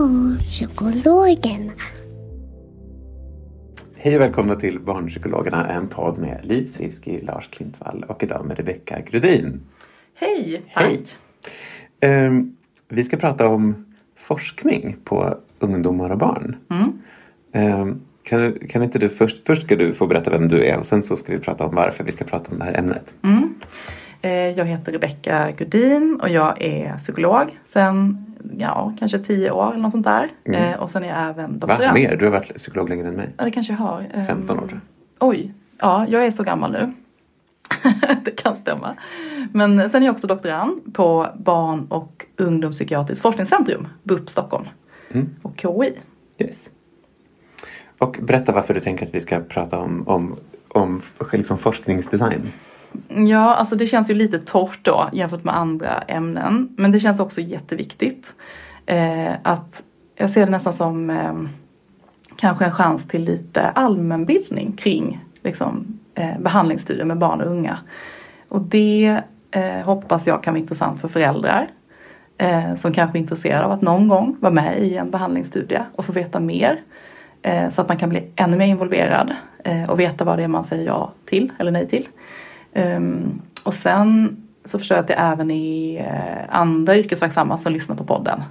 Barnpsykologerna. Hej och välkomna till Barnpsykologerna, en podd med Liv Sirski, Lars Klintvall och idag med Rebecka Grudin. Hej! Hej! Ehm, vi ska prata om forskning på ungdomar och barn. Mm. Ehm, kan, kan inte du först, först ska du få berätta vem du är och sen så ska vi prata om varför vi ska prata om det här ämnet. Mm. Eh, Jag heter Rebecka Gudin och jag är psykolog sen ja, kanske tio år eller något sånt där. Mm. Eh, Och sen är jag även Va? doktorand. Mer? Du har varit psykolog längre än mig. Ja, det kanske jag har. Ehm, 15 år tror jag. Oj, ja, jag är så gammal nu. det kan stämma. Men sen är jag också doktorand på Barn och ungdomspsykiatriskt forskningscentrum, BUP Stockholm Mm. och KI. Yes. Och berätta varför du tänker att vi ska prata om, om, om liksom forskningsdesign. Ja, alltså det känns ju lite torrt då jämfört med andra ämnen. Men det känns också jätteviktigt. Eh, att jag ser det nästan som eh, kanske en chans till lite allmänbildning kring liksom, eh, behandlingsstudier med barn och unga. Och det eh, hoppas jag kan vara intressant för föräldrar eh, som kanske är intresserade av att någon gång vara med i en behandlingsstudie och få veta mer. Eh, så att man kan bli ännu mer involverad eh, och veta vad det är man säger ja till eller nej till. Um, och sen så förstår jag att det även är eh, andra yrkesverksamma som lyssnar på podden.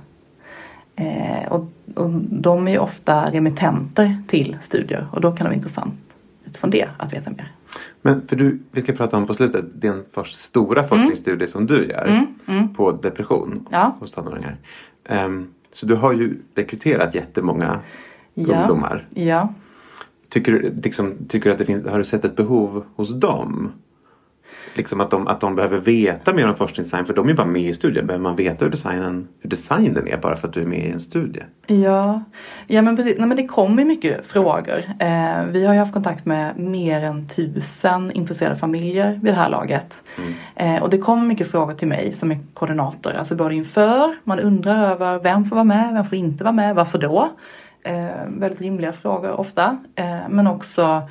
Eh, och, och de är ju ofta remittenter till studier och då kan det vara intressant utifrån det att veta mer. Men för du, vi ska prata om på slutet din först stora forskningsstudie som du gör Mm, mm. på depression Ja. hos tonåringar. Ehm, så du har ju rekryterat jättemånga Ja. ungdomar. Ja. Tycker, liksom, tycker att det finns, har du sett ett behov hos dem? Liksom att de, att de behöver veta mer om forskningsdesign för de är bara med i studien. Behöver man veta hur designen, hur designen är bara för att du är med i en studie? Ja, ja men precis. Nej, men det kommer mycket frågor. Eh, vi har ju haft kontakt med mer än tusen intresserade familjer vid det här laget. Eh, och det kommer mycket frågor till mig som är koordinator. Alltså både inför, man undrar över vem får vara med, vem får inte vara med, varför då? Eh, väldigt rimliga frågor ofta. Eh, men också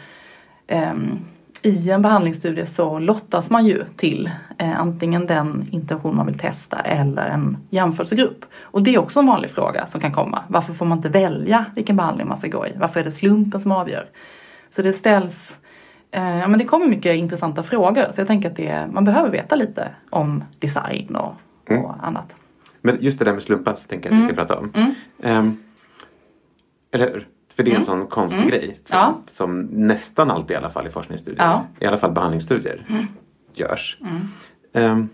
ehm, i en behandlingsstudie så lottas man ju till eh, antingen den intervention man vill testa eller en jämförelsegrupp. Och det är också en vanlig fråga som kan komma. Varför får man inte välja vilken behandling man ska gå i? Varför är det slumpen som avgör? Så det ställs, eh, ja men det kommer mycket intressanta frågor så jag tänker att det, man behöver veta lite om design och, och annat. Men just det där med slumpas tänker jag att vi ska prata om. Ehm, eller hur? För det är en sån konstig grej som, Ja. som nästan alltid i alla fall i forskningsstudier, Ja. i alla fall behandlingsstudier, görs. Ehm,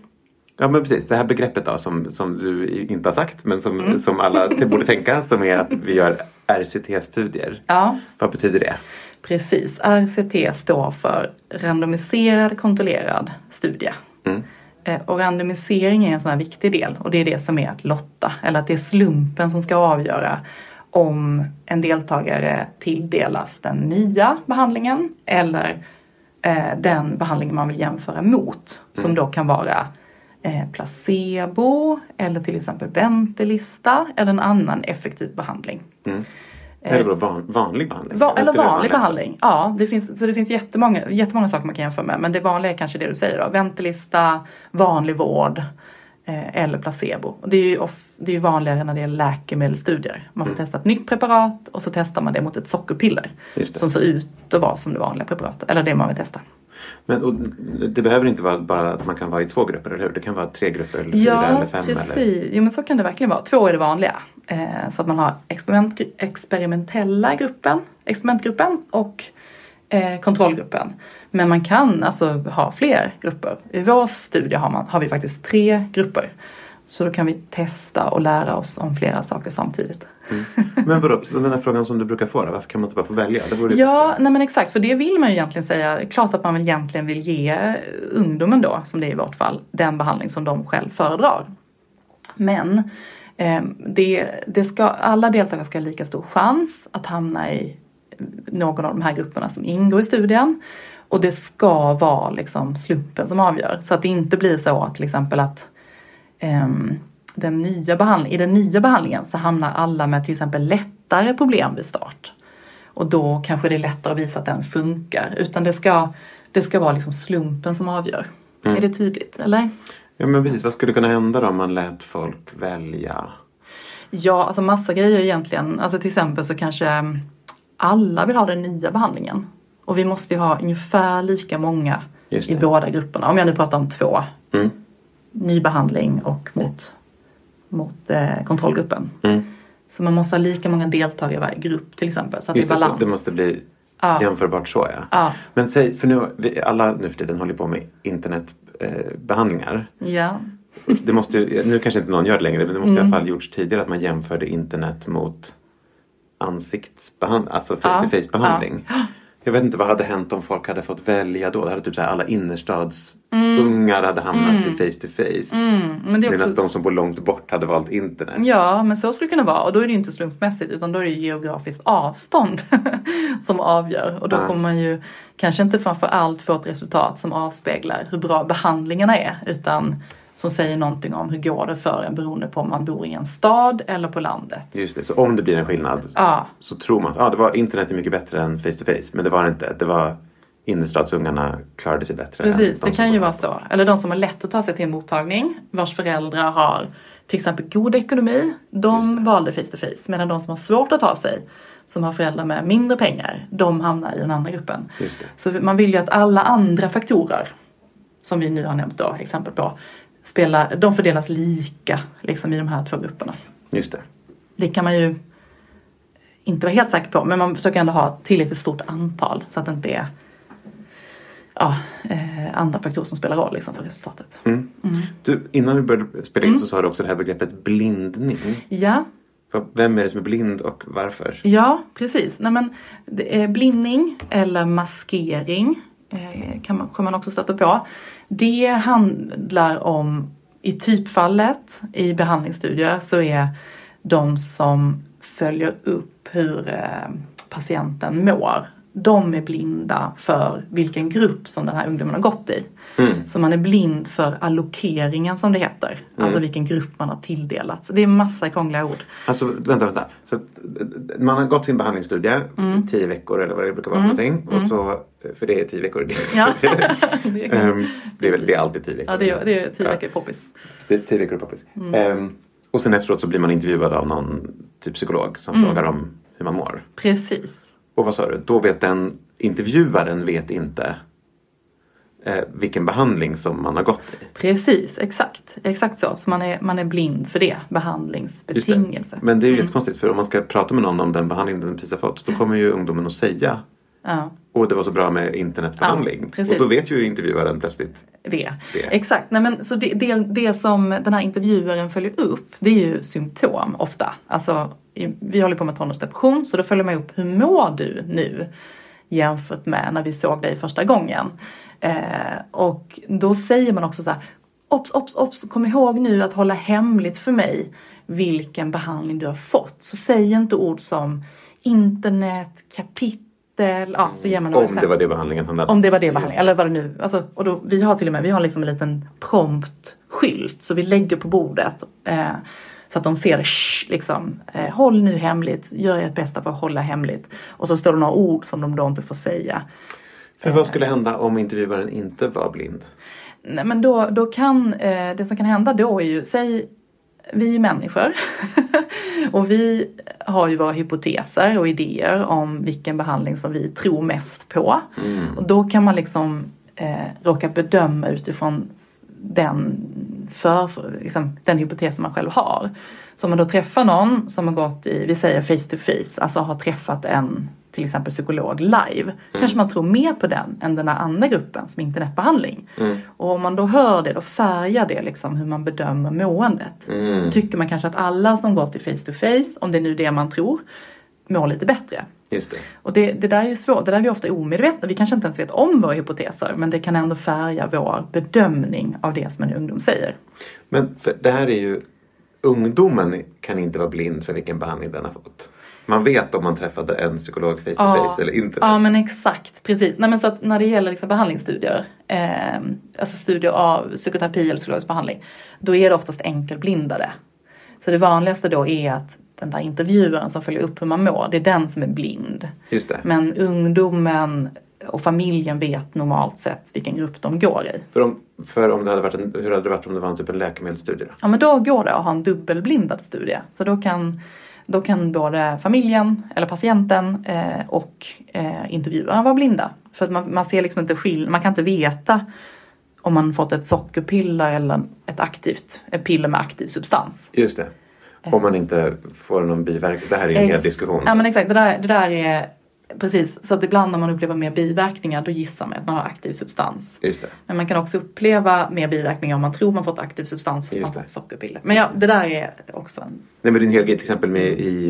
ja men precis, det här begreppet då som, som du inte har sagt men som, som alla borde tänka som är att vi gör RCT-studier. Ja, Vad betyder det? precis. RCT står för randomiserad kontrollerad studie. Mm. Eh, Och randomisering är en sån här viktig del och det är det som är att lotta eller att det är slumpen som ska avgöra om en deltagare tilldelas den nya behandlingen eller eh, den behandlingen man vill jämföra mot som då kan vara eh, placebo eller till exempel väntelista eller en annan effektiv behandling. Eller vadå, van, vanlig behandling? Va, eller vanlig behandling. Ja, det finns, så det finns jättemånga, jättemånga saker man kan jämföra med. Men det vanliga är kanske det du säger då. Väntelista, vanlig vård eller placebo. Och Det är, ju off, det är vanligare när det är läkemedelsstudier. Man får testa ett nytt preparat och så testar man det mot ett sockerpiller. Som ser ut att vara som det vanliga preparatet. Eller det man vill testa. Men det behöver inte vara bara att man kan vara i två grupper, eller hur? Det kan vara tre grupper, eller fyra eller fem. precis. Eller... Jo, men så kan det verkligen vara. Två är det vanliga. Eh, så att man har experiment, experimentella gruppen, experimentgruppen och eh, kontrollgruppen. Men man kan alltså ha fler grupper. I vår studie har, man, har vi faktiskt tre grupper. Så då kan vi testa och lära oss om flera saker samtidigt. Men vadå, den här frågan som du brukar få varför kan man inte bara få välja? Ja, bättre. nej men exakt. För det vill man ju egentligen säga. Klart att man väl egentligen vill ge ungdomen då, som det är i vårt fall, den behandling som de själv föredrar. Men eh, det, det ska, alla deltagare ska ha lika stor chans att hamna i någon av de här grupperna som ingår i studien. Och det ska vara liksom slumpen som avgör. Så att det inte blir så till exempel att ehm, den nya behandling, i den nya behandlingen så hamnar alla med till exempel lättare problem vid start. Och då kanske det är lättare att visa att den funkar. Utan det ska, det ska vara liksom slumpen som avgör. Är det tydligt? Eller? Ja men precis, vad skulle kunna hända då om man lät folk välja? Ja, alltså massa grejer egentligen. Alltså till exempel så kanske mm, alla vill ha den nya behandlingen. Och vi måste ju ha ungefär lika många i båda grupperna. Om jag nu pratar om två. Mm. Ny behandling och mot, mot eh, kontrollgruppen. Mm. Så man måste ha lika många deltagare i varje grupp till exempel. Så att Just det är så balans. det måste bli Ja. jämförbart så ja. Ja. Men säg, för nu, vi, alla nu för tiden håller på med internetbehandlingar. Eh. Ja, det måste, nu kanske inte någon gör det längre men det måste i Mm. alla fall gjorts tidigare att man jämförde internet mot ansiktsbehandling, alltså face to Ja. face behandling. Jag vet inte vad hade hänt om folk hade fått välja då. Det hade typ så här, alla innerstadsungar hade hamnat i face to face. mm, men det Medan också... de som bor långt bort hade valt internet. Ja, men så skulle det kunna vara. Och då är det ju inte slumpmässigt utan då är det geografiskt avstånd som avgör. Och då Ja. kommer man ju kanske inte framför allt få ett resultat som avspeglar hur bra behandlingarna är utan som säger någonting om hur går det för en beroende på om man bor i en stad eller på landet. Just det, så om det blir en skillnad Ja, så tror man att ah, det var, internet är mycket bättre än face to face. Men det var det inte. Det var innerstadsungarna klarade sig bättre. precis. de Det kan ju vara så. Eller de som har lätt att ta sig till en mottagning vars föräldrar har till exempel god ekonomi. De valde face to face. Medan de som har svårt att ta sig, som har föräldrar med mindre pengar, de hamnar i den andra gruppen. Just det. Så man vill ju att alla andra faktorer som vi nu har nämnt då exempel på spelar, de fördelas lika liksom i de här två grupperna. Just det. Det kan man ju inte vara helt säker på men man försöker ändå ha tillräckligt stort antal så att det inte är ja, eh, andra faktorer som spelar roll liksom, för resultatet. Mm. Du, innan vi började spela in Mm. så sa du också det här begreppet blindning. Ja, Vem är det som är blind och varför? Ja, precis. Nej, men, det är blindning eller maskering Eh, kan man, kan man också stöta på. Det handlar om, i typfallet i behandlingsstudier så är de som följer upp hur eh, patienten mår. De är blinda för vilken grupp som den här ungdomen har gått i. Mm. Så man är blind för allokeringen som det heter. Alltså vilken grupp man har tilldelats. Det är massa krångliga ord. Alltså vänta, vänta. Så, man har gått sin behandlingsstudie Mm. tio veckor eller vad det brukar vara för någonting. Och så, för det är tio veckor. Ja. det är Ehm, det, är väl, det är alltid tio veckor. Ja, det är, det är tio veckor poppis. Det är tio veckor poppis. Mm. Ehm, och sen efteråt så blir man intervjuad av någon typ psykolog som Mm. frågar om hur man mår. Precis. Och vad sa du? Då vet den intervjuaren vet inte eh, vilken behandling som man har gått i. Precis, exakt. Exakt så. Så man är, man är blind för det. Just det. Behandlingsbetingelse. Men det är ju jättekonstigt för om man ska prata med någon om den behandling den precis har fått då kommer ju ungdomen att säga Ja, och det var så bra med internetbehandling. Ja, och då vet ju intervjuaren plötsligt. det. Det. Exakt. Nej, men, så det, det, det som den här intervjuaren följer upp det är ju symptom ofta. Alltså, vi håller på med tonårsdepression så då följer man upp hur mår du nu jämfört med när vi såg dig första gången. Eh, och då säger man också så här Ops, ops, ops, kom ihåg nu att hålla hemligt för mig vilken behandling du har fått. Så säg inte ord som internet, kapitel, ja så ger man några Om det var det behandlingen han hade. Om det var det behandling, eller vad det nu, alltså, och då, vi har till och med, vi har liksom en liten prompt-skylt så vi lägger på bordet. Eh, Så att de ser shh, liksom, eh, håll nu hemligt, gör ert bästa för att hålla hemligt. Och så står det några ord som de då inte får säga. För vad skulle hända om intervjuaren inte var blind? Nej, men då, då kan, eh, det som kan hända då är ju, säg vi är människor och vi har ju våra hypoteser och idéer om vilken behandling som vi tror mest på. Och då kan man liksom eh, råka bedöma utifrån den, för, liksom, den hypotesen man själv har. Så om man då träffar någon som har gått i, vi säger face to face, alltså har träffat en till exempel psykolog live, kanske man tror mer på den än den här andra gruppen som internetbehandling. Och om man då hör det, då färgar det liksom hur man bedömer måendet. Då tycker man kanske att alla som gått i face to face, om det är nu det man tror, mår lite bättre. Just det. Och det, det där är ju svårt, det där är vi ofta omedvetna. Vi kanske inte ens vet om våra hypoteser men det kan ändå färga vår bedömning av det som en ungdom säger. Men för det här är ju ungdomen kan inte vara blind för vilken behandling den har fått. Man vet om man träffade en psykolog face to face eller inte. Ja men exakt, precis. Nej, men så att när det gäller liksom behandlingsstudier, eh, alltså studier av psykoterapi eller psykologisk behandling, då är det oftast enkelblindade. Så det vanligaste då är att den där intervjuaren som följer upp hur man mår, det är den som är blind. Just det. Men ungdomen och familjen vet normalt sett vilken grupp de går i. För om, för om det hade varit en, hur hade det varit om det var en typ en läkemedelsstudie? Ja men då går det att ha en dubbelblindad studie. Så då kan, då kan både familjen eller patienten eh, och eh, intervjuaren vara blinda. För att man, man ser liksom inte skill man kan inte veta om man fått ett sockerpiller eller ett aktivt, ett piller med aktiv substans. Just det. Om man inte får någon biverkning. Det här är en hel diskussion. Ja men exakt, det där, det där är precis. Så att ibland när man upplever mer biverkningar då gissar man att man har aktiv substans. Men man kan också uppleva mer biverkningar om man tror man fått aktiv substans fast man fått sockerpiller. Men ja, det där är också en... Nej men det är en hel grej till exempel med i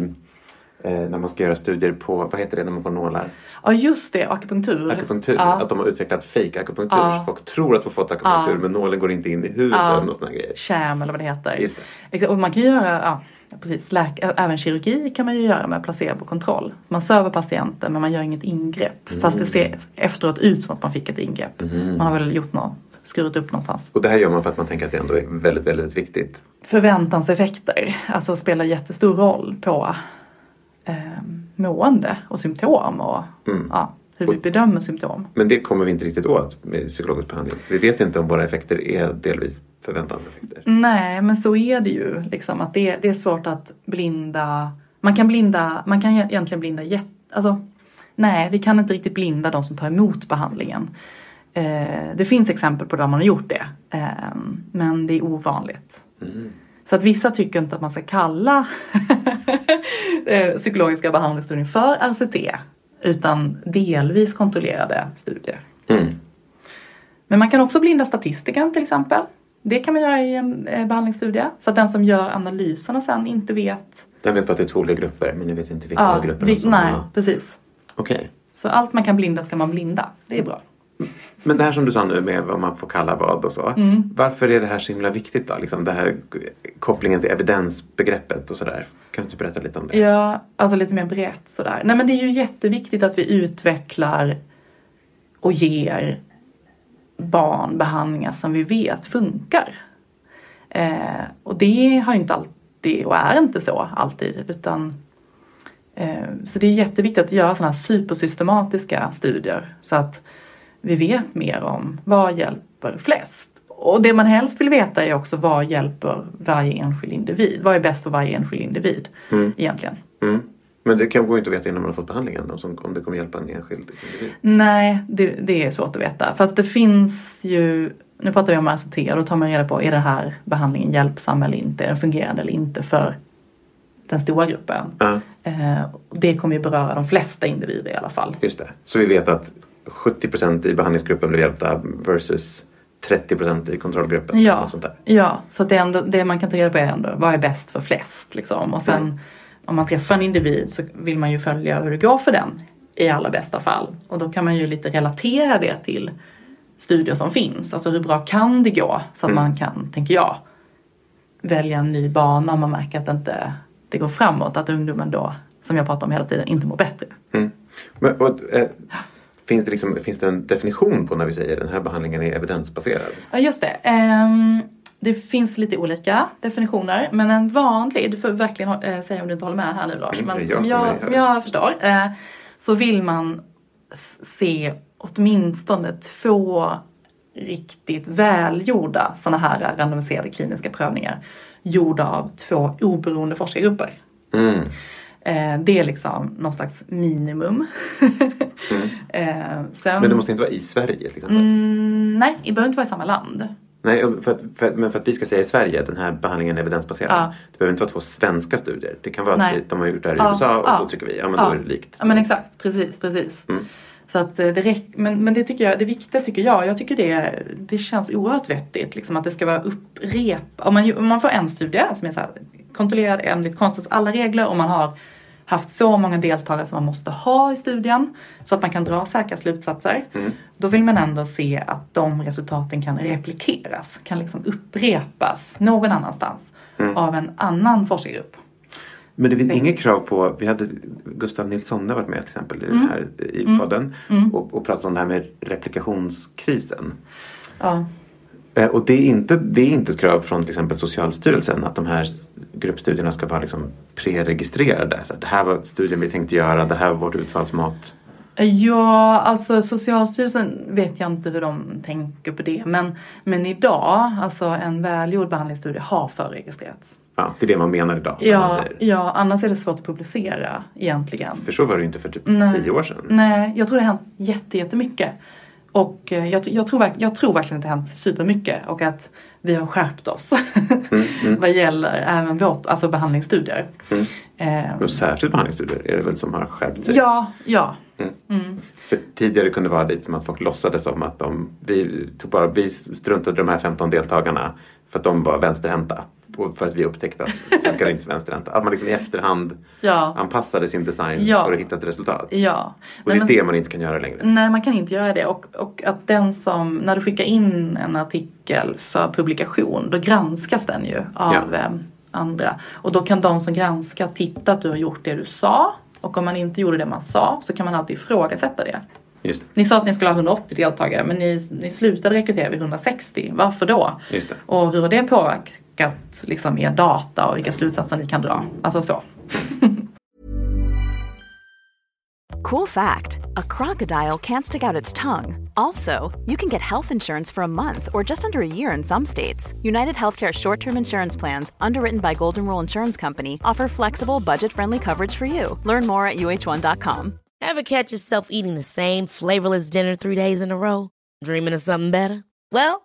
eh, när man ska göra studier på, vad heter det när man får nålar? Ja just det, akupunktur. Akupunktur. Ja. Att de har utvecklat fake akupunktur. Ja. Så folk tror att de har fått akupunktur Ja. men nålen går inte in i huden Ja. och såna grejer. Sham eller vad det heter. Just det. Och man kan göra, ja precis, läk, även kirurgi kan man ju göra med placebokontroll. Så man söver patienten men man gör inget ingrepp. Mm. Fast det ser efteråt ut som att man fick ett ingrepp. Man har väl gjort något, skurit upp någonstans. Och det här gör man för att man tänker att det ändå är väldigt, väldigt viktigt. Förväntanseffekter, alltså spelar jättestor roll på eh, mående och symptom och ja, hur vi bedömer symptom. Men det kommer vi inte riktigt åt med psykologisk behandling. Vi vet inte om våra effekter är delvis förväntanseffekter. Nej, men så är det ju. Liksom, att det, det är svårt att blinda. Man kan blinda, man kan egentligen blinda jätte... Alltså, nej, vi kan inte riktigt blinda de som tar emot behandlingen. Eh, det finns exempel på där man har gjort det. Eh, men det är ovanligt. Så att vissa tycker inte att man ska kalla eh, psykologiska behandlingsstudier för RCT. Utan delvis kontrollerade studier. Mm. Men man kan också blinda statistiken till exempel. Det kan man göra i en eh, behandlingsstudie. Så att den som gör analyserna sen inte vet. Jag vet bara att det är två olika grupper men jag vet inte vilka av grupperna vi, som... nej, ja. precis. Okej. Så allt man kan blinda ska man blinda. Det är bra. Men det här som du sa nu med vad man får kalla vad och så. Mm. Varför är det här så himla viktigt då? Liksom det här kopplingen till evidensbegreppet och sådär. Kan du inte berätta lite om det? Ja, alltså lite mer brett sådär. Nej men det är ju jätteviktigt att vi utvecklar och ger barn behandlingar som vi vet funkar. Eh, och det har inte alltid och är inte så alltid utan eh, så det är jätteviktigt att göra sådana här supersystematiska studier så att vi vet mer om vad hjälper flest. Och det man helst vill veta är också vad hjälper varje enskild individ. Vad är bäst för varje enskild individ egentligen. Mm. Men det kan gå inte att veta innan man har fått behandlingen om, det kommer hjälpa en enskild individ. Nej, det, det är svårt att veta. Fast det finns ju, nu pratar vi om RCT och då tar man reda på är den här behandlingen hjälpsam eller inte? Är den fungerande eller inte för den stora gruppen? Eh, och det kommer ju beröra de flesta individer i alla fall. just det. Så vi vet att 70% i behandlingsgruppen blir hjälpta versus 30% i kontrollgruppen. Ja, sånt där. ja så det, ändå, det man kan ta reda på är ändå vad är bäst för flest. Liksom. Och sen Mm. Om man träffar en individ så vill man ju följa hur det går för den i allra bästa fall. Och då kan man ju lite relatera det till studier som finns. Alltså hur bra kan det gå? Så att Mm. man kan, tänker jag, välja en ny bana om man märker att det inte det går framåt. Att ungdomen då, som jag pratar om hela tiden, inte mår bättre. Mm. Men, och, eh, finns, det liksom, finns det en definition på när vi säger den här behandlingen är evidensbaserad? Ja just det. Ehm, det finns lite olika definitioner men en vanlig, du får verkligen eh, säga om du inte håller med här nu Lars, Mm, men jag som, jag, som jag förstår eh, så vill man se åtminstone två riktigt välgjorda sådana här randomiserade kliniska prövningar gjorda av två oberoende forskargrupper. Mm. Eh, det är liksom någon slags minimum. eh, sen, Men det måste inte vara i Sverige till exempel. mm, nej, det behöver inte vara i samma land. Nej, för att, för, men för att vi ska säga i Sverige att den här behandlingen är evidensbaserad. Ja. Det behöver inte vara två svenska studier. Det kan vara Nej. att de har gjort det här i Ja, USA och ja. då tycker vi ja men då är det likt. Ja men exakt, precis, precis. Så att eh, det räck, men, men det tycker jag, det viktiga tycker jag, jag tycker det, det känns oerhört vettigt liksom att det ska vara upprep. Om man, om man får en studie som är så här, kontrollerad enligt konstens alla regler och man har haft så många deltagare som man måste ha i studien så att man kan dra säkra slutsatser. Då vill man ändå se att de resultaten kan replikeras, kan liksom upprepas någon annanstans av en annan forskargrupp. Men det finns inget krav på, vi hade Gustav Nilsson har varit med till exempel i, Mm. den här, i podden och, och pratat om det här med replikationskrisen. Ja. Eh, Och det är, inte, det är inte ett krav från till exempel Socialstyrelsen att de här gruppstudierna ska vara liksom preregistrerade. Så det här var studien vi tänkte göra, det här var vårt utfallsmått. Ja, alltså Socialstyrelsen vet jag inte hur de tänker på det. Men, men idag, alltså en välgjord behandlingsstudie har förregistrerats. Ja, det är det man menar idag. Ja, säger. ja, annars är det svårt att publicera egentligen. För så var det ju inte för typ Nej. tio år sedan. Nej, jag tror det har hänt jätte, jättemycket. Och eh, jag, jag, tror, jag tror verkligen att det har hänt supermycket och att vi har skärpt oss. Vad gäller även vårt, alltså behandlingsstudier. Eh, Och särskilt behandlingsstudier är det väl som har skärpt sig. ja, ja. För tidigare kunde det vara lite som att folk låtsades som att de, vi, tog bara, vi struntade i de här 15 deltagarna för att de var vänsterhänta. Och för att vi upptäckte att funkar inte vänsterhänta. Att man liksom i efterhand Ja. anpassade sin design Ja. för att hitta ett resultat. Ja. Och det Nej, är men- det man inte kan göra längre. Nej, man kan inte göra det. Och, och att den som, när du skickar in en artikel för publikation, då granskas den ju av Ja. eh, andra. Och då kan de som granskar titta att du har gjort det du sa. Och om man inte gjorde det man sa så kan man alltid ifrågasätta det. Just det. Ni sa att ni skulle ha 180 deltagare men ni, ni slutade rekrytera vid 160. Varför då? Det. Och hur har det påverkat liksom, er data och vilka slutsatser ni kan dra? Alltså så. Cool fact a crocodile can't stick out its tongue. Also, you can get health insurance for a month or just under a year in some states. United Healthcare short term insurance plans, underwritten by Golden Rule Insurance Company, offer flexible, budget friendly coverage for you. Learn more at uh1.com. Ever catch yourself eating the same flavorless dinner three days in a row? Dreaming of something better? Well,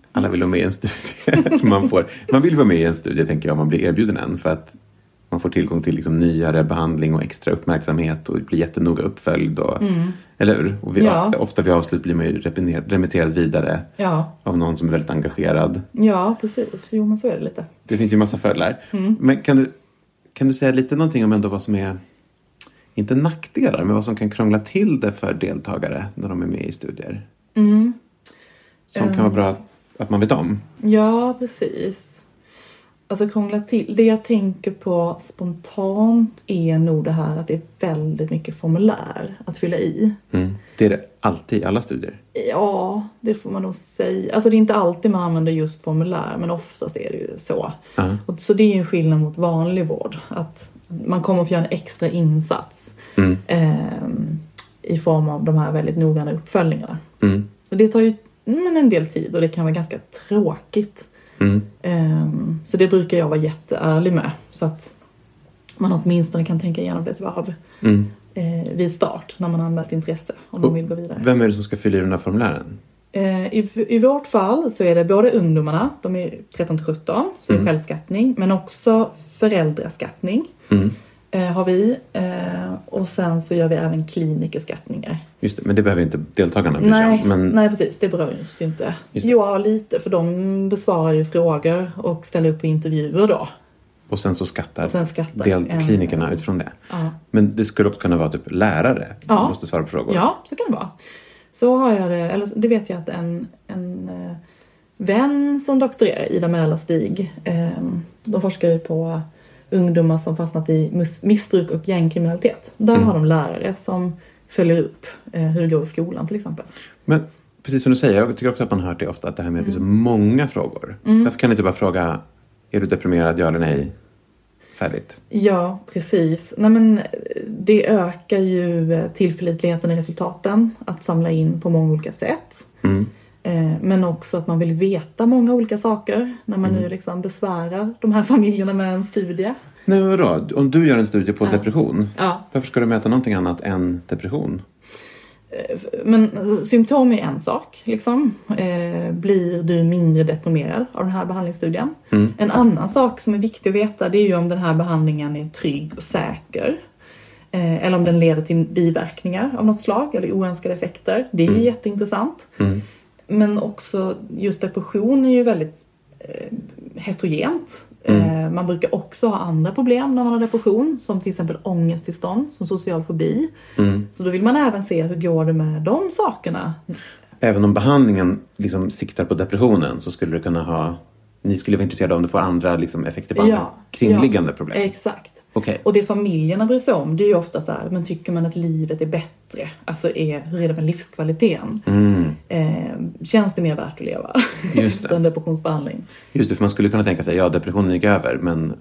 Alla vill vara med i en studie. man, får, man vill vara med i en studie, tänker jag, om man blir erbjuden en. För att man får tillgång till liksom nyare behandling och extra uppmärksamhet och blir jättenoga uppföljd. Och, Eller hur? Och vi, Mm. Ja. Ofta vid avslut blir man ju remitterad vidare Ja, av någon som är väldigt engagerad. ja precis. Jo men så är det lite. Det finns ju massa fördelar. Mm. Men kan du, kan du säga lite någonting om ändå vad som är, inte nackdelar, men vad som kan krångla till det för deltagare när de är med i studier? Mm. Som kan vara bra att man vet om. Ja, precis. Alltså krångla till. Det jag tänker på spontant är nog det här att det är väldigt mycket formulär att fylla i. Mm. Det är det alltid i alla studier. Ja, det får man nog säga. Alltså det är inte alltid man använder just formulär men oftast är det ju så. Ja. Och, så det är ju en skillnad mot vanlig vård. Att man kommer att få göra en extra insats Mm. ehm, i form av de här väldigt noggranna uppföljningarna. Mm. Och det tar ju men en del tid och det kan vara ganska tråkigt Mm. Ehm, Så det brukar jag vara jätteärlig med. Så att man åtminstone kan tänka igenom det ett varv Mm. eh, vid start när man har anmält intresse om de vill gå vidare. Vem är det som ska fylla i de här formulären? Eh, I, I vårt fall så är det både ungdomarna, de är 13 till 17, så det är självskattning, men också föräldraskattning Mm. Eh, har vi. Eh, och sen så gör vi även klinikerskattningar. Just det, men det behöver inte deltagarna bry sig om. Men nej precis, det berörs ju inte. Jo, lite, för de besvarar ju frågor och ställer upp på intervjuer då. Och sen så skattar, Och sen skattar del, en- klinikerna utifrån det. Ja. Men det skulle också kunna vara typ lärare Ja. som måste svara på frågor. Ja, så kan det vara. Så har jag det, eller det vet jag att en, en eh, vän som doktorerar, Ida Mälarstig, eh, de forskar ju på ungdomar som fastnat i missbruk och gängkriminalitet. Där Mm. har de lärare som följer upp eh, hur det går i skolan till exempel. Men precis som du säger, jag tycker också att man hört det ofta att det här med att det är så Mm. många frågor. Varför kan ni inte bara fråga, är du deprimerad, ja eller nej? Färdigt. Ja, precis. Nej, men eh, det ökar ju eh, tillförlitligheten i resultaten att samla in på många olika sätt. Mm. Eh, Men också att man vill veta många olika saker när man Mm. nu liksom besvärar de här familjerna med en studie. Nej men vadå, om du gör en studie på depression, Ja. varför ska du mäta någonting annat än depression? Men alltså, symptom är en sak. Liksom. Eh, blir du mindre deprimerad av den här behandlingsstudien? Mm. En annan sak som är viktig att veta det är ju om den här behandlingen är trygg och säker. Eh, eller om den leder till biverkningar av något slag eller oönskade effekter. Det är Mm. jätteintressant. Men också just depression är ju väldigt eh, heterogent. Eh, man brukar också ha andra problem när man har depression som till exempel ångesttillstånd som social fobi. Så då vill man även se hur går det med de sakerna. Även om behandlingen liksom siktar på depressionen så skulle det kunna ha, ni skulle vara intresserade om det får andra liksom, effekter på andra kringliggande ja, problem. Exakt. Okej. Och det familjerna bryr sig om det är ju ofta så här, men tycker man att livet är bättre? Alltså är, hur är det med livskvaliteten? Eh, känns det mer värt att leva Mm. Just det. en depressionsbehandling? Just det, för man skulle kunna tänka sig, ja depressionen gick över men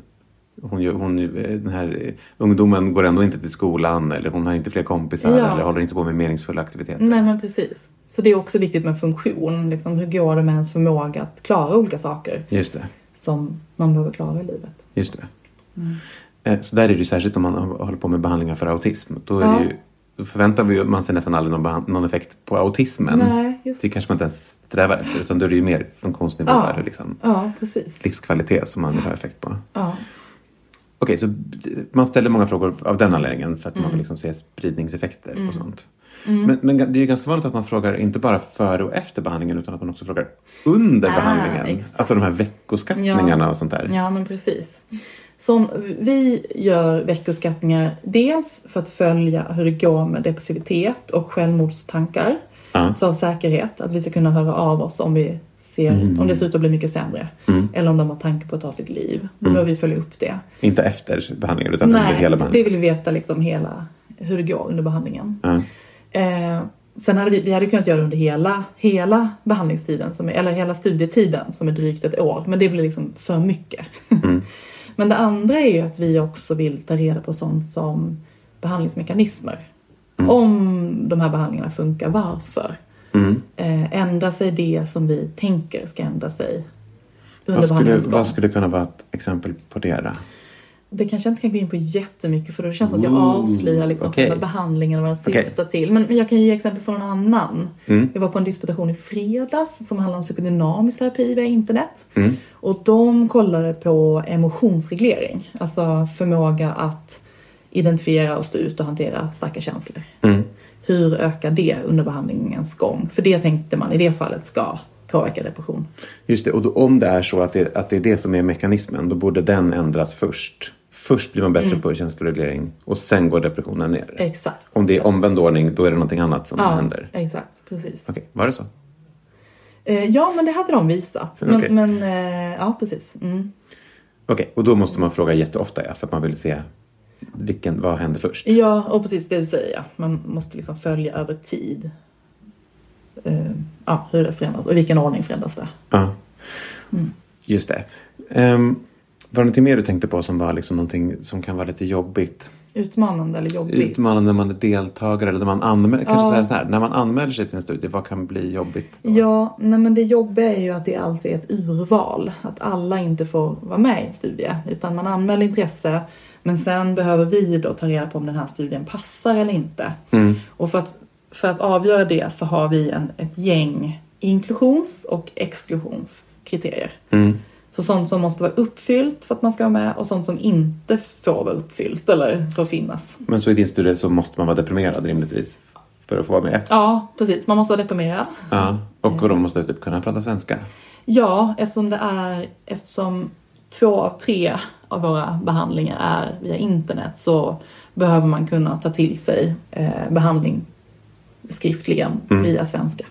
hon, hon, den här eh, ungdomen går ändå inte till skolan eller hon har inte fler kompisar Ja. eller håller inte på med meningsfulla aktiviteter. Nej men precis. Så det är också viktigt med funktion. Liksom, hur går det med ens förmåga att klara olika saker Just det. som man behöver klara i livet? Just det. Mm. Eh, Så där är det ju särskilt om man håller på med behandlingar för autism. Då, Ja. ju, då förväntar vi man ser nästan aldrig någon, någon effekt på autismen. Nej, just Det kanske man inte ens strävar efter utan då är det ju mer funktionsnivåer och liksom Ja, precis. livskvalitet som man vill ha effekt på. Ja. Okej, så man ställer många frågor av den anledningen för att Mm. man vill liksom se spridningseffekter och sånt. Men, men det är ju ganska vanligt att man frågar inte bara före och efter behandlingen utan att man också frågar under Ah, behandlingen. exakt. Alltså de här veckoskattningarna och sånt där. Ja, men precis. Som vi gör veckoskattningar dels för att följa hur det går med depressivitet och självmordstankar. Ja. Så av säkerhet, att vi ska kunna höra av oss om vi ser Mm. om det ser ut att bli mycket sämre. Eller om de har tankar på att ta sitt liv. Då Mm. behöver vi följa upp det. Inte efter behandlingen utan under hela det behandlingen. vill vi veta liksom hela, hur det går under behandlingen. Ja. Eh, sen hade vi, vi hade kunnat göra det under hela, hela behandlingstiden, som eller hela studietiden som är drygt ett år. Men det blir liksom för mycket. men det andra är ju att vi också vill ta reda på sånt som behandlingsmekanismer. Om de här behandlingarna funkar, varför? Mm. Eh, ändrar sig det som vi tänker ska ändra sig under Vad, skulle, vad skulle kunna vara ett exempel på det då? Det kanske jag inte kan gå in på jättemycket för då känns det att jag avslöjar liksom okej. själva behandlingen och vad den syftar till. Men, jag kan ge exempel från en annan. Mm. Jag var på en disputation i fredags som handlar om psykodynamisk terapi via internet. Mm. Och de kollade på emotionsreglering. Alltså förmåga att identifiera och stå ut och hantera starka känslor. Mm. Hur ökar det under behandlingens gång? För det tänkte man i det fallet ska påverka depression. Just det, och då, om det är så att det, att det är det som är mekanismen då borde den ändras först. Först blir man bättre Mm. på känsloreglering och sen går depressionen ner. Exakt. Om det är omvänd ordning då är det någonting annat som Ja, händer. exakt. Precis. Okej, var det så? Eh, ja, men det hade de visat. Men, Okej. men eh, ja, precis. Mm. Okej, och då måste man fråga jätteofta ja, för att man vill se vilken, vad händer först. Ja, och precis det du säger. Ja. Man måste liksom följa över tid. Eh, ja, hur det förändras och i vilken ordning förändras det. Ja, Mm. just det. Um, var det någonting mer du tänkte på som var liksom någonting som kan vara lite jobbigt? Utmanande eller jobbigt? Utmanande när man är deltagare eller när man anmäler, kanske Ja. här, så här, när man anmäler sig till en studie, vad kan bli jobbigt? då? Ja, nej men det jobbiga är ju att det alltid är ett urval. Att alla inte får vara med i en studie. Utan man anmäler intresse men sen behöver vi då ta reda på om den här studien passar eller inte. Mm. Och för att, för att avgöra det så har vi en, ett gäng inklusions och exklusionskriterier. Mm. Så sånt som måste vara uppfyllt för att man ska vara med och sånt som inte får vara uppfyllt eller får finnas. Men så i din studie så måste man vara deprimerad rimligtvis för att få vara med. Ja, precis. Man måste vara deprimerad. Ja. Och då måste typ kunna prata svenska. Ja, eftersom det är eftersom två av tre av våra behandlingar är via internet så behöver man kunna ta till sig eh, behandling skriftligen via svenska.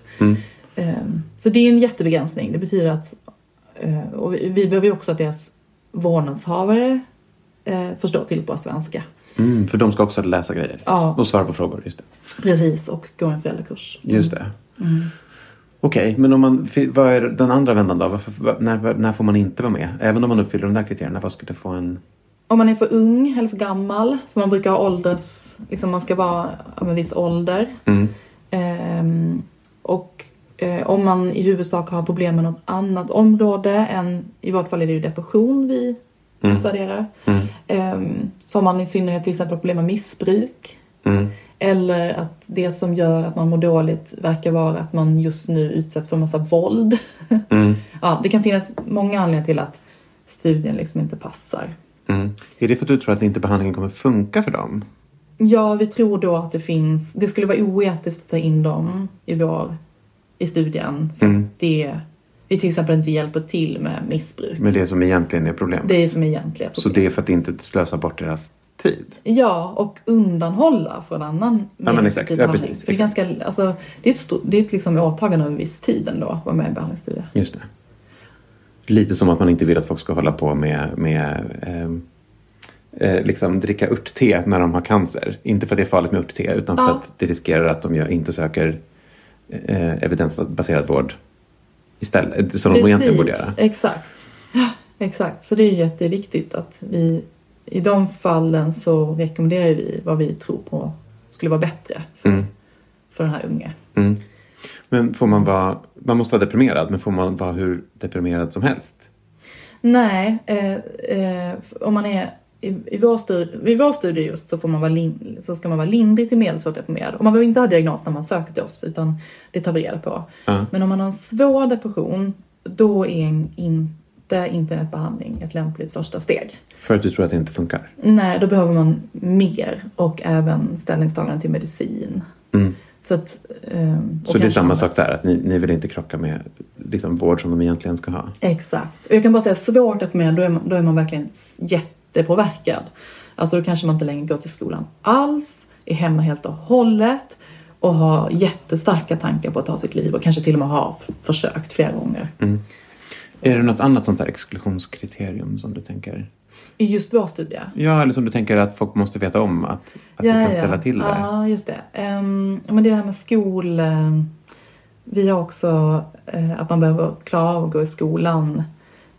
Eh, så det är en jättebegränsning. Det betyder att och vi, vi behöver ju också att deras vårdnadshavare eh, förstår till på svenska. Mm, för de ska också läsa grejer. Ja. Och svara på frågor, just det. Precis, och gå en föräldrakurs. Just det. Mm. Okej, men om man, vad är den andra vändan då? Varför, när, när får man inte vara med? Även om man uppfyller de där kriterierna, vad skulle få en... Om man är för ung eller för gammal, för man brukar ha ålders, liksom man ska vara av en viss ålder. Mm. Ehm, och eh, om man i huvudsak har problem med något annat område än, i vart fall är det ju depression vi utvärderar. Ehm, så har man i synnerhet till exempel problem med missbruk. Mm. Eller att det som gör att man mår dåligt verkar vara att man just nu utsätts för massa våld. Mm. ja, det kan finnas många anledningar till att studien liksom inte passar. Mm. Är det för att du tror att inte behandlingen kommer funka för dem? Ja, vi tror då att det finns, det skulle vara oetiskt att ta in dem i vår, i studien. För Mm. det, vi till exempel inte hjälper till med missbruk. Med det som egentligen är problemet? Det är som egentliga Så problem. det är för att inte slösa bort deras tid? Ja, och undanhålla från annan Ja, men exakt. Ja, precis, Det är, ganska, alltså, det är ett, stort, det är ett liksom åtagande av en viss tid ändå att vara med i behandlingsstudier. Just det. Lite som att man inte vill att folk ska hålla på med, med ehm, eh, liksom dricka örtte när de har cancer. Inte för att det är farligt med örtte utan för Ja. att det riskerar att de gör, inte söker eh, evidensbaserad vård istället. Som de egentligen borde göra. Exakt. Ja, exakt. Så det är jätteviktigt att vi i de fallen så rekommenderar vi vad vi tror på skulle vara bättre för, Mm. för den här unge. Mm. Men får man vara, man måste vara deprimerad men får man vara hur deprimerad som helst? Nej, eh, eh, om man är i, i, vår studie, I vår studie just så, får man vara lin, så ska man vara lindrigt till medelsvårt deprimerad. Och man behöver inte ha diagnos när man söker till oss utan det tar vi reda på. Ja. Men om man har en svår depression då är en, inte internetbehandling ett lämpligt första steg. För att du tror att det inte funkar? Nej, då behöver man mer och även ställningstagande till medicin. Mm. Så, att, och Så det är samma sak där, att ni, ni vill inte krocka med liksom, vård som de egentligen ska ha? Exakt. Och jag kan bara säga svårt att med, då är man, då är man verkligen jättepåverkad. Alltså då kanske man inte längre går till skolan alls, är hemma helt och hållet och har jättestarka tankar på att ta sitt liv och kanske till och med har försökt flera gånger. Är det något annat sånt där exklusionskriterium som du tänker? I just vår studie. Ja, eller som du tänker att folk måste veta om att, att det kan ställa till det? Ja, just det. Um, men det här med skol... ehm, vi har också eh, att man behöver klara av att gå i skolan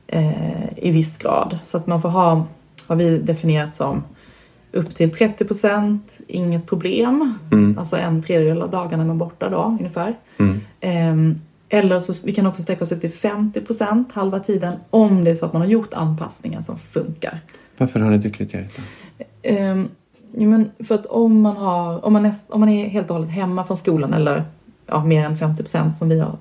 eh, i viss grad. Så att man får ha, har vi definierat som upp till 30 procent, inget problem. Mm. Alltså en tredjedel av dagarna är man borta då ungefär. Mm. Ehm, eller så vi kan också sträcka oss upp till 50 procent halva tiden om det är så att man har gjort anpassningar som funkar. Varför har ni det kriteriet då? Um, jo, men för att om man, har, om, man är, om man är helt och hållet hemma från skolan eller ja, mer än 50 procent som vi har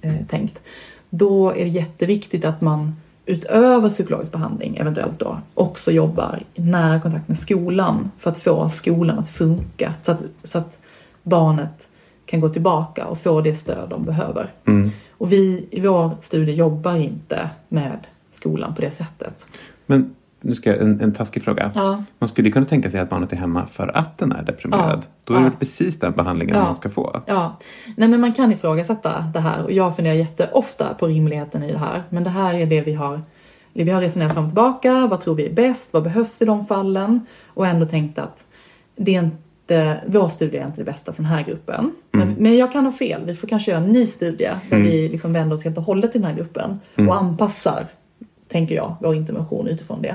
eh, tänkt. Då är det jätteviktigt att man utöver psykologisk behandling eventuellt då också jobbar i nära kontakt med skolan för att få skolan att funka så att, så att barnet kan gå tillbaka och få det stöd de behöver. Mm. Och vi i vår studie jobbar inte med skolan på det sättet. Men nu ska jag, en, en taskig fråga. Ja. Man skulle kunna tänka sig att barnet är hemma för att den är deprimerad. Ja. Då är det Ja. precis den behandlingen man ska få. Ja, nej men man kan ifrågasätta det här och jag funderar jätteofta på rimligheten i det här. Men det här är det vi har, vi har resonerat fram och tillbaka. Vad tror vi är bäst? Vad behövs i de fallen? Och ändå tänkt att det är inte, vår studie är inte det bästa för den här gruppen. Men, men jag kan ha fel. Vi får kanske göra en ny studie där vi liksom vänder oss helt och hållet till den här gruppen och anpassar tänker jag, vår intervention utifrån det.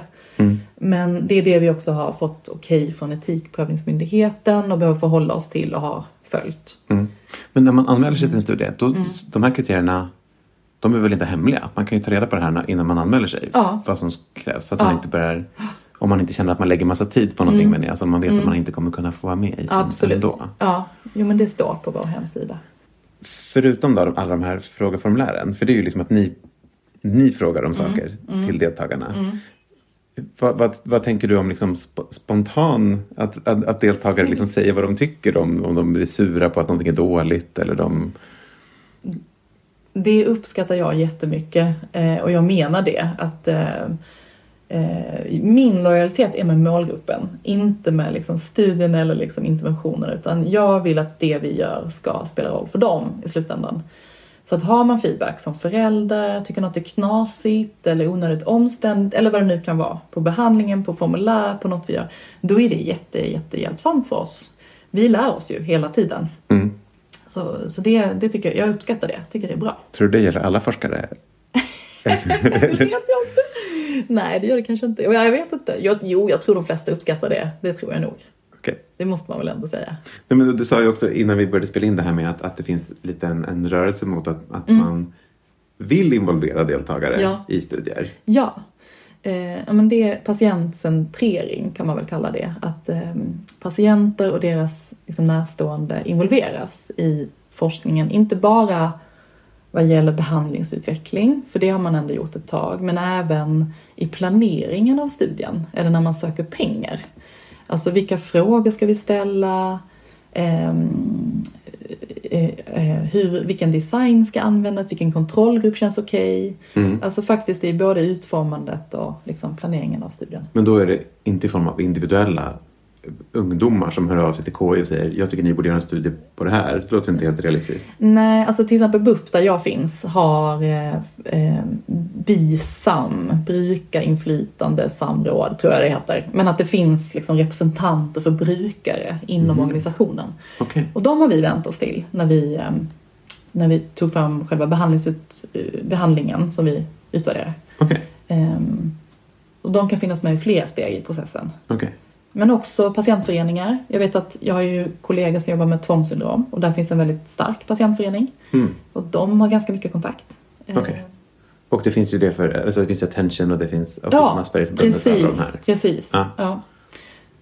Men det är det vi också har fått okej från Etikprövningsmyndigheten och behöver förhålla oss till och har följt. Mm. Men när man anmäler sig till en studie, då, Mm. de här kriterierna de är väl inte hemliga? Man kan ju ta reda på det här innan man anmäler sig. Ja. Vad som krävs. Så att Ja. man inte börjar, om man inte känner att man lägger massa tid på någonting Mm. men alltså man vet att man inte kommer kunna få vara med i Absolut. ändå. Ja, jo men det står på vår hemsida. Förutom då alla de här frågeformulären, för det är ju liksom att ni, ni frågar Mm. om saker till deltagarna. Vad, vad, vad tänker du om liksom sp- spontan, att, att, att deltagare liksom säger vad de tycker om, om de blir sura på att någonting är dåligt eller de... Det uppskattar jag jättemycket eh, och jag menar det att eh, eh, min lojalitet är med målgruppen, inte med liksom studien eller liksom interventionen utan jag vill att det vi gör ska spela roll för dem i slutändan. Så att har man feedback som förälder, tycker något är knasigt eller onödigt omständigt eller vad det nu kan vara på behandlingen, på formulär, på något vi gör, då är det jätte, jättehjälpsamt för oss. Vi lär oss ju hela tiden. Mm. Så, så det, det tycker jag, jag uppskattar det, tycker det är bra. Tror du det gäller alla forskare? Det vet jag inte. Nej, det gör det kanske inte. Jag vet inte. Jag, jo, jag tror de flesta uppskattar det. Det tror jag nog. Okej. Det måste man väl ändå säga. Nej, men du, du sa ju också innan vi började spela in det här med att, att det finns lite en, en rörelse mot att, att man vill involvera deltagare Mm. Ja. i studier. Ja. Eh, ja, men det är patientcentrering kan man väl kalla det. Att eh, patienter och deras liksom, närstående involveras i forskningen. Inte bara vad gäller behandlingsutveckling, för det har man ändå gjort ett tag, men även i planeringen av studien eller när man söker pengar. Alltså vilka frågor ska vi ställa? Ehm, eh, eh, hur, vilken design ska användas? Vilken kontrollgrupp känns okej? Alltså faktiskt i både utformandet och liksom planeringen av studien. Men då är det inte i form av individuella ungdomar som hör av sig till KI och säger jag tycker ni borde göra en studie på det här. Det låter inte helt realistiskt. Nej, alltså till exempel BUP där jag finns har eh, eh, BISAM, brukarinflytande samråd tror jag det heter. Men att det finns liksom representanter för brukare inom organisationen. Okej. Och de har vi vänt oss till när vi, eh, när vi tog fram själva behandlingsut, eh, behandlingen som vi utvärderar. Okej. Ehm, och de kan finnas med i fler steg i processen. Okej. Men också patientföreningar. Jag vet att jag har ju kollegor som jobbar med tvångssyndrom och där finns en väldigt stark patientförening. Mm. Och de har ganska mycket kontakt. Eh, Okej. Och det finns ju det för, alltså det finns attention och det finns Ja, precis. de här. precis. Ja. Ja.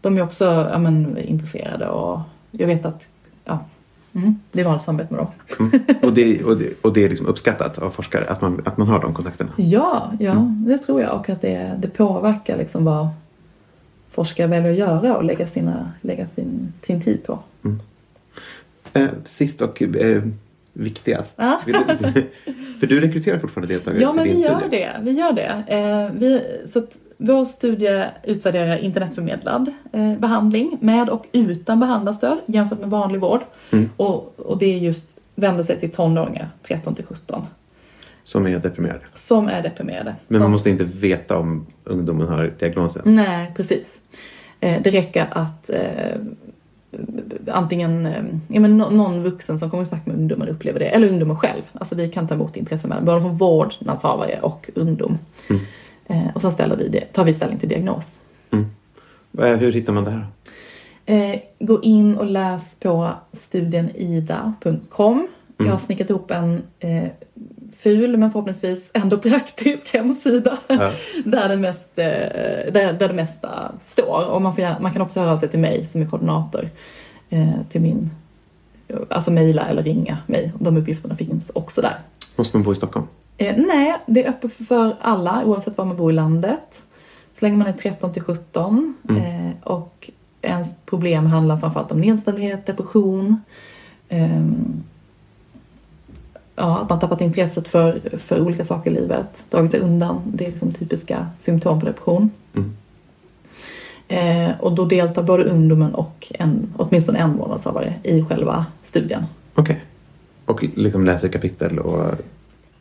De är också ja, men, intresserade och jag vet att ja, mm, det var ett samarbete med dem. Mm. Och, det, och, det, och det är liksom uppskattat av forskare att man, att man har de kontakterna. Ja, ja Mm. det tror jag och att det, det påverkar liksom vad forskare väljer att göra och lägga, sina, lägga sin, sin tid på. Eh, sist och eh, viktigast. Ja. Du- För du rekryterar fortfarande deltagare Ja, men till vi din gör studie. det. Vi gör det. Eh, vi, så att vår studie utvärderar internetförmedlad eh, behandling med och utan behandlarstöd jämfört med vanlig vård. Mm. Och, och det är just vänder sig till tonåringar, 13 till 17, Som är deprimerade. som är deprimerade. Men som, man måste inte veta om ungdomen har diagnosen. Nej, precis. Eh, det räcker att eh, antingen eh, ja, men nå- någon vuxen som kommer i kontakt med ungdomen upplever det, eller ungdomen själv. Alltså vi kan ta emot intresseanmälan både från vårdnadshavare och ungdom. Eh, och sen ställer vi det, tar vi ställning till diagnos. Eh, Hur hittar man det här? Eh, gå in och läs på studienida.com. Jag har snickat ihop en eh, ful men förhoppningsvis ändå praktisk hemsida. Ja. där, det mest, eh, där, där det mesta står. Och man, får, man kan också höra av sig till mig som är koordinator. Eh, till min, alltså mejla eller ringa mig. De uppgifterna finns också där. Måste man bo i Stockholm? Eh, nej, det är öppet för alla oavsett var man bor i landet. Så länge man är 13 till 17. Eh, och ens problem handlar framförallt om nedstämdhet, depression. ehm, ja, att man tappat intresset för, för olika saker i livet. Dragit sig undan. Det är liksom typiska symptom på depression. Eh, och då deltar både ungdomen och en, åtminstone en vårdnadshavare i själva studien. Okej. Och liksom läser kapitel och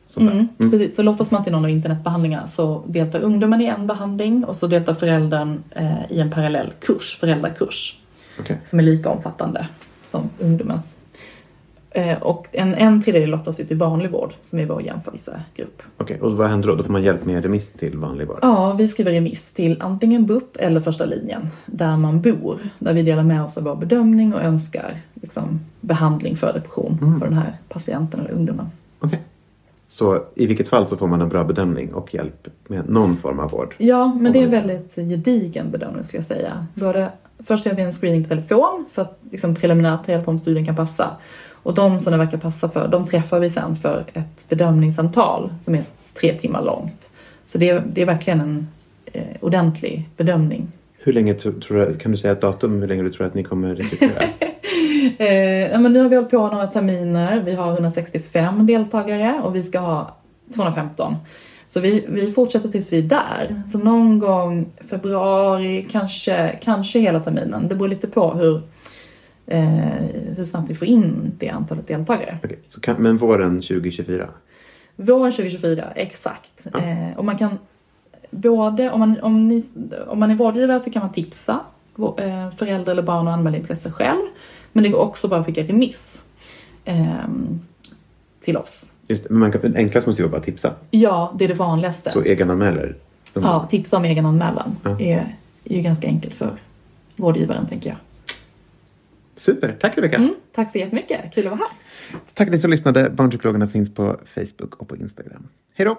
sånt där. Mm, Precis, så lottas man till någon av internetbehandlingarna så deltar ungdomen i en behandling och så deltar föräldern eh, i en parallell kurs, föräldrakurs, Okej. som är lika omfattande som ungdomens. Eh, och en, en tredjedel lottas ut i vanlig vård som är vår jämförelsegrupp. Okej, och vad händer då? Då får man hjälp med remiss till vanlig vård? Ja, vi skriver remiss till antingen BUP eller första linjen där man bor. Där vi delar med oss av vår bedömning och önskar liksom, behandling för depression för den här patienten eller ungdomen. Okej. Så i vilket fall så får man en bra bedömning och hjälp med någon form av vård? Ja, men det är en väldigt gedigen bedömning skulle jag säga. Både, först gör vi en screening på telefon för att liksom preliminärt ta reda på om studien kan passa. Och de som det verkar passa för, de träffar vi sen för ett bedömningssamtal som är tre timmar långt. Så det är, det är verkligen en eh, ordentlig bedömning. Hur länge tro- tror du, kan du säga ett datum hur länge du tror att ni kommer rekrytera? Eh, ja, men nu har vi hållit på några terminer. Vi har 165 deltagare och vi ska ha 215. Så vi, vi fortsätter tills vi är där. Så någon gång februari, kanske, kanske hela terminen. Det beror lite på hur, eh, hur snabbt vi får in det antalet deltagare. Okej, så kan, men våren 2024? Våren 2024, exakt. Eh, och man kan både, om man, om, ni, om man är vårdgivare så kan man tipsa eh, föräldrar eller barn och anmäla intresse själv. Men det går också bara att skicka remiss ehm, till oss. Just men man kan, enklast måste ju vara bara tipsa. Ja, det är det vanligaste. Så egenanmäler. Ja, tipsa om egen anmälan Ja. är, är ju ganska enkelt för vårdgivaren tänker jag. Super, tack Rebecka. Mm, tack så jättemycket, kul att vara här. Tack ni som lyssnade. Barnpsykologerna finns på Facebook och på Instagram. Hej då!